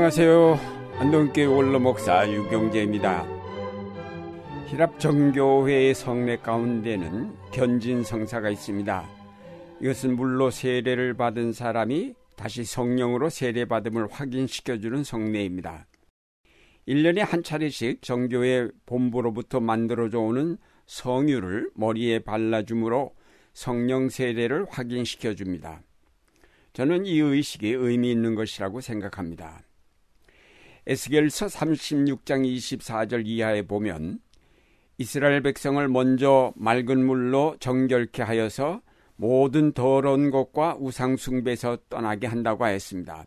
안녕하세요. 안동교회 원로목사 유경재입니다. 히랍 정교회의 성례 가운데는 견진 성사가 있습니다. 이것은 물로 세례를 받은 사람이 다시 성령으로 세례받음을 확인시켜주는 성례입니다. 1년에 한 차례씩 정교회 본부로부터 만들어져 오는 성유를 머리에 발라줌으로 성령 세례를 확인시켜 줍니다. 저는 이 의식이 의미 있는 것이라고 생각합니다. 에스겔서 36장 24절 이하에 보면 이스라엘 백성을 먼저 맑은 물로 정결케 하여서 모든 더러운 것과 우상숭배에서 떠나게 한다고 하였습니다.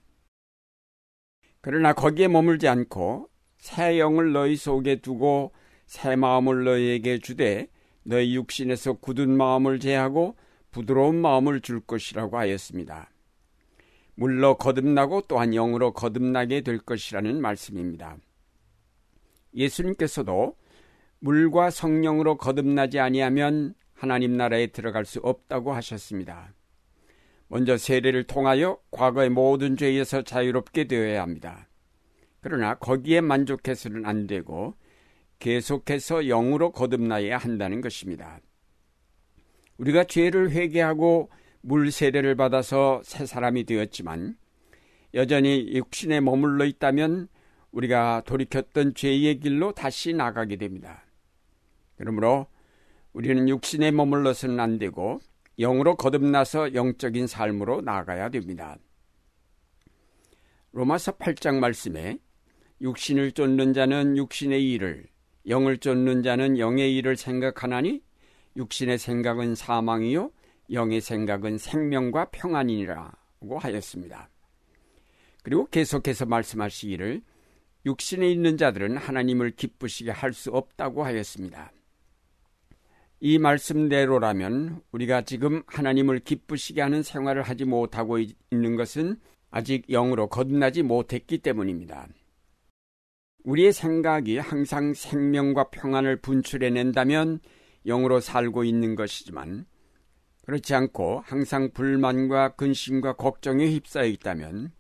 그러나 거기에 머물지 않고 새 영을 너희 속에 두고 새 마음을 너희에게 주되 너희 육신에서 굳은 마음을 제하고 부드러운 마음을 줄 것이라고 하였습니다. 물로 거듭나고 또한 영으로 거듭나게 될 것이라는 말씀입니다. 예수님께서도 물과 성령으로 거듭나지 아니하면 하나님 나라에 들어갈 수 없다고 하셨습니다. 먼저 세례를 통하여 과거의 모든 죄에서 자유롭게 되어야 합니다. 그러나 거기에 만족해서는 안 되고 계속해서 영으로 거듭나야 한다는 것입니다. 우리가 죄를 회개하고 물 세례를 받아서 새 사람이 되었지만 여전히 육신에 머물러 있다면 우리가 돌이켰던 죄의 길로 다시 나가게 됩니다. 그러므로 우리는 육신에 머물러서는 안 되고 영으로 거듭나서 영적인 삶으로 나아가야 됩니다. 로마서 8장 말씀에 육신을 쫓는 자는 육신의 일을 영을 쫓는 자는 영의 일을 생각하나니 육신의 생각은 사망이요 영의 생각은 생명과 평안이라고 하였습니다. 그리고 계속해서 말씀하시기를 육신에 있는 자들은 하나님을 기쁘시게 할 수 없다고 하였습니다. 이 말씀대로라면 우리가 지금 하나님을 기쁘시게 하는 생활을 하지 못하고 있는 것은 아직 영으로 거듭나지 못했기 때문입니다. 우리의 생각이 항상 생명과 평안을 분출해낸다면 영으로 살고 있는 것이지만 그렇지 않고 항상 불만과 근심과 걱정에 휩싸여 있다면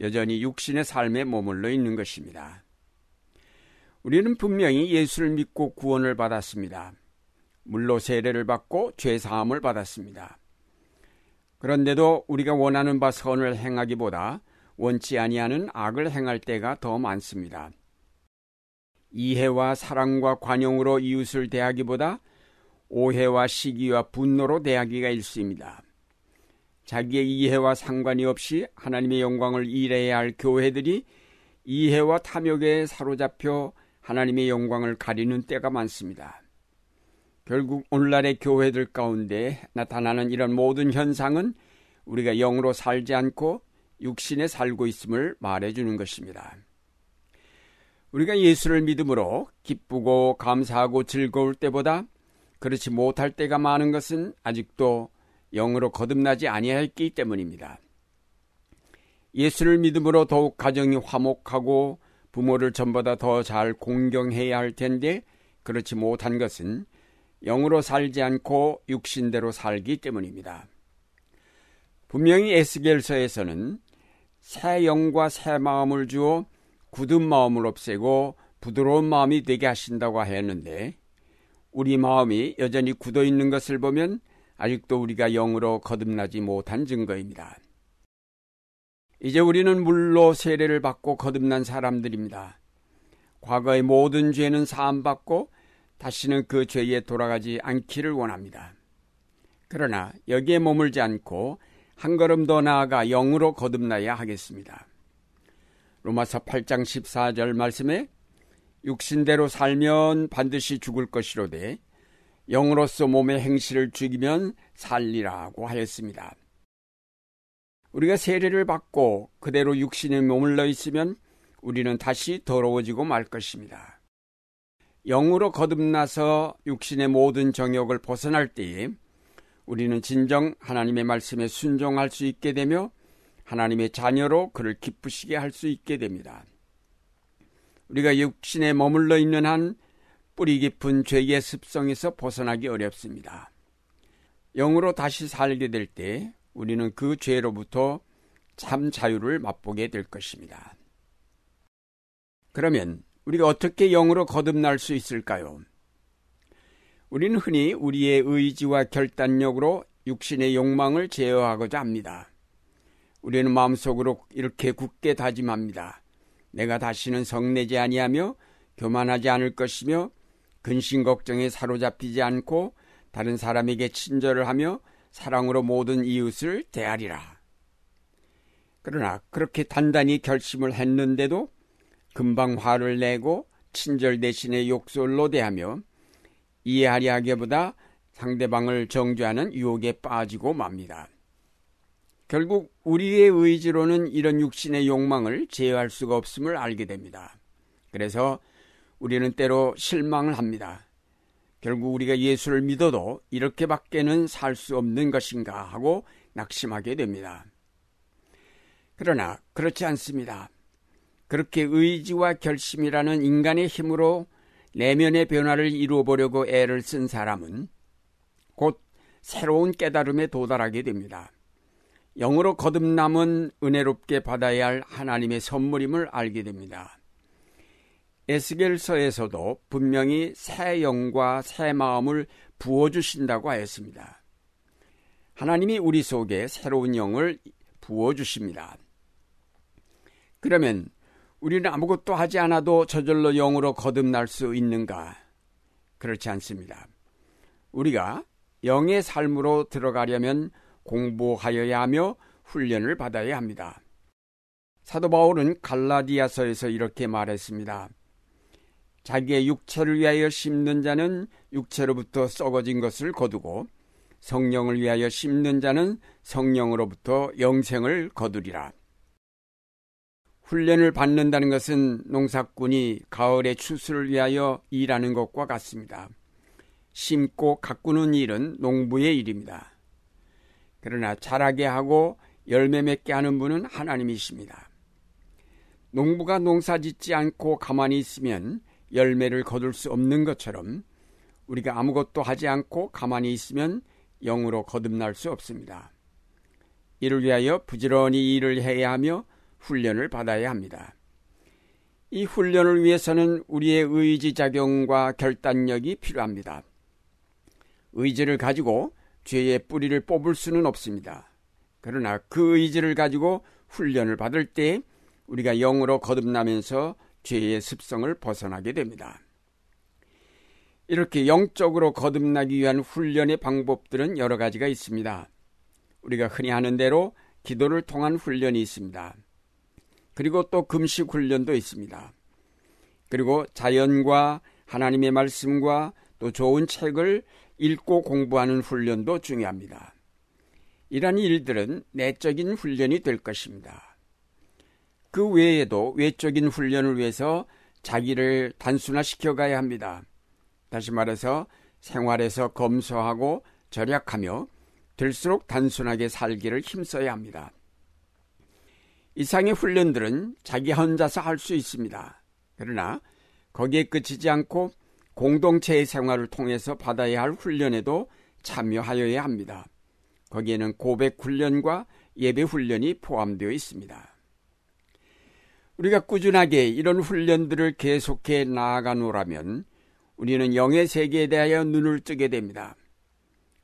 여전히 육신의 삶에 머물러 있는 것입니다. 우리는 분명히 예수를 믿고 구원을 받았습니다. 물로 세례를 받고 죄 사함을 받았습니다. 그런데도 우리가 원하는 바 선을 행하기보다 원치 아니하는 악을 행할 때가 더 많습니다. 이해와 사랑과 관용으로 이웃을 대하기보다 오해와 시기와 분노로 대하기가 일수입니다. 자기의 이해와 상관이 없이 하나님의 영광을 일해야 할 교회들이 이해와 탐욕에 사로잡혀 하나님의 영광을 가리는 때가 많습니다. 결국 오늘날의 교회들 가운데 나타나는 이런 모든 현상은 우리가 영으로 살지 않고 육신에 살고 있음을 말해주는 것입니다. 우리가 예수를 믿음으로 기쁘고 감사하고 즐거울 때보다 그렇지 못할 때가 많은 것은 아직도 영으로 거듭나지 아니하였기 때문입니다. 예수를 믿음으로 더욱 가정이 화목하고 부모를 전보다 더 잘 공경해야 할 텐데 그렇지 못한 것은 영으로 살지 않고 육신대로 살기 때문입니다. 분명히 에스겔서에서는 새 영과 새 마음을 주어 굳은 마음을 없애고 부드러운 마음이 되게 하신다고 하였는데 우리 마음이 여전히 굳어 있는 것을 보면 아직도 우리가 영으로 거듭나지 못한 증거입니다. 이제 우리는 물로 세례를 받고 거듭난 사람들입니다. 과거의 모든 죄는 사함받고 다시는 그 죄에 돌아가지 않기를 원합니다. 그러나 여기에 머물지 않고 한 걸음 더 나아가 영으로 거듭나야 하겠습니다. 로마서 8장 14절 말씀에 육신대로 살면 반드시 죽을 것이로되 영으로서 몸의 행실을 죽이면 살리라고 하였습니다. 우리가 세례를 받고 그대로 육신에 머물러 있으면 우리는 다시 더러워지고 말 것입니다. 영으로 거듭나서 육신의 모든 정욕을 벗어날 때에 우리는 진정 하나님의 말씀에 순종할 수 있게 되며 하나님의 자녀로 그를 기쁘시게 할 수 있게 됩니다. 우리가 육신에 머물러 있는 한 뿌리 깊은 죄의 습성에서 벗어나기 어렵습니다. 영으로 다시 살게 될 때 우리는 그 죄로부터 참 자유를 맛보게 될 것입니다. 그러면 우리가 어떻게 영으로 거듭날 수 있을까요? 우리는 흔히 우리의 의지와 결단력으로 육신의 욕망을 제어하고자 합니다. 우리는 마음속으로 이렇게 굳게 다짐합니다. 내가 다시는 성내지 아니하며 교만하지 않을 것이며 근심 걱정에 사로잡히지 않고 다른 사람에게 친절을 하며 사랑으로 모든 이웃을 대하리라. 그러나 그렇게 단단히 결심을 했는데도 금방 화를 내고 친절 대신에 욕설로 대하며 이해하려 하기보다 상대방을 정죄하는 유혹에 빠지고 맙니다. 결국 우리의 의지로는 이런 육신의 욕망을 제어할 수가 없음을 알게 됩니다. 그래서 우리는 때로 실망을 합니다. 결국 우리가 예수를 믿어도 이렇게밖에는 살 수 없는 것인가 하고 낙심하게 됩니다. 그러나 그렇지 않습니다. 그렇게 의지와 결심이라는 인간의 힘으로 내면의 변화를 이루어 보려고 애를 쓴 사람은 곧 새로운 깨달음에 도달하게 됩니다. 영으로 거듭남은 은혜롭게 받아야 할 하나님의 선물임을 알게 됩니다. 에스겔서에서도 분명히 새 영과 새 마음을 부어주신다고 하였습니다. 하나님이 우리 속에 새로운 영을 부어주십니다. 그러면 우리는 아무것도 하지 않아도 저절로 영으로 거듭날 수 있는가? 그렇지 않습니다. 우리가 영의 삶으로 들어가려면 공부하여야 하며 훈련을 받아야 합니다. 사도 바울은 갈라디아서에서 이렇게 말했습니다. 자기의 육체를 위하여 심는 자는 육체로부터 썩어진 것을 거두고 성령을 위하여 심는 자는 성령으로부터 영생을 거두리라. 훈련을 받는다는 것은 농사꾼이 가을의 추수를 위하여 일하는 것과 같습니다. 심고 가꾸는 일은 농부의 일입니다. 그러나 자라게 하고 열매 맺게 하는 분은 하나님이십니다. 농부가 농사 짓지 않고 가만히 있으면 열매를 거둘 수 없는 것처럼 우리가 아무것도 하지 않고 가만히 있으면 영으로 거듭날 수 없습니다. 이를 위하여 부지런히 일을 해야 하며 훈련을 받아야 합니다. 이 훈련을 위해서는 우리의 의지작용과 결단력이 필요합니다. 의지를 가지고 죄의 뿌리를 뽑을 수는 없습니다. 그러나 그 의지를 가지고 훈련을 받을 때 우리가 영으로 거듭나면서 죄의 습성을 벗어나게 됩니다. 이렇게 영적으로 거듭나기 위한 훈련의 방법들은 여러 가지가 있습니다. 우리가 흔히 하는 대로 기도를 통한 훈련이 있습니다. 그리고 또 금식 훈련도 있습니다. 그리고 자연과 하나님의 말씀과 또 좋은 책을 읽고 공부하는 훈련도 중요합니다. 이러한 일들은 내적인 훈련이 될 것입니다. 그 외에도 외적인 훈련을 위해서 자기를 단순화시켜 가야 합니다. 다시 말해서 생활에서 검소하고 절약하며 될수록 단순하게 살기를 힘써야 합니다. 이상의 훈련들은 자기 혼자서 할 수 있습니다. 그러나 거기에 그치지 않고 공동체의 생활을 통해서 받아야 할 훈련에도 참여하여야 합니다. 거기에는 고백 훈련과 예배 훈련이 포함되어 있습니다. 우리가 꾸준하게 이런 훈련들을 계속해 나아가노라면 우리는 영의 세계에 대하여 눈을 뜨게 됩니다.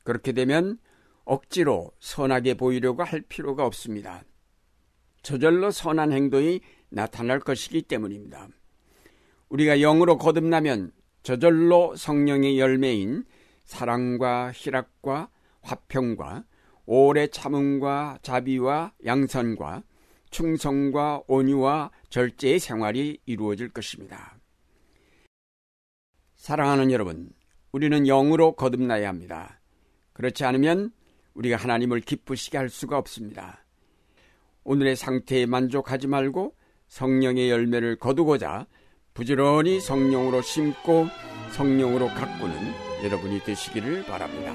그렇게 되면 억지로 선하게 보이려고 할 필요가 없습니다. 저절로 선한 행동이 나타날 것이기 때문입니다. 우리가 영으로 거듭나면 저절로 성령의 열매인 사랑과 희락과 화평과 오래 참음과 자비와 양선과 충성과 온유와 절제의 생활이 이루어질 것입니다. 사랑하는 여러분, 우리는 영으로 거듭나야 합니다. 그렇지 않으면 우리가 하나님을 기쁘시게 할 수가 없습니다. 오늘의 상태에 만족하지 말고 성령의 열매를 거두고자 부지런히 성령으로 심고 성령으로 가꾸는 여러분이 되시기를 바랍니다.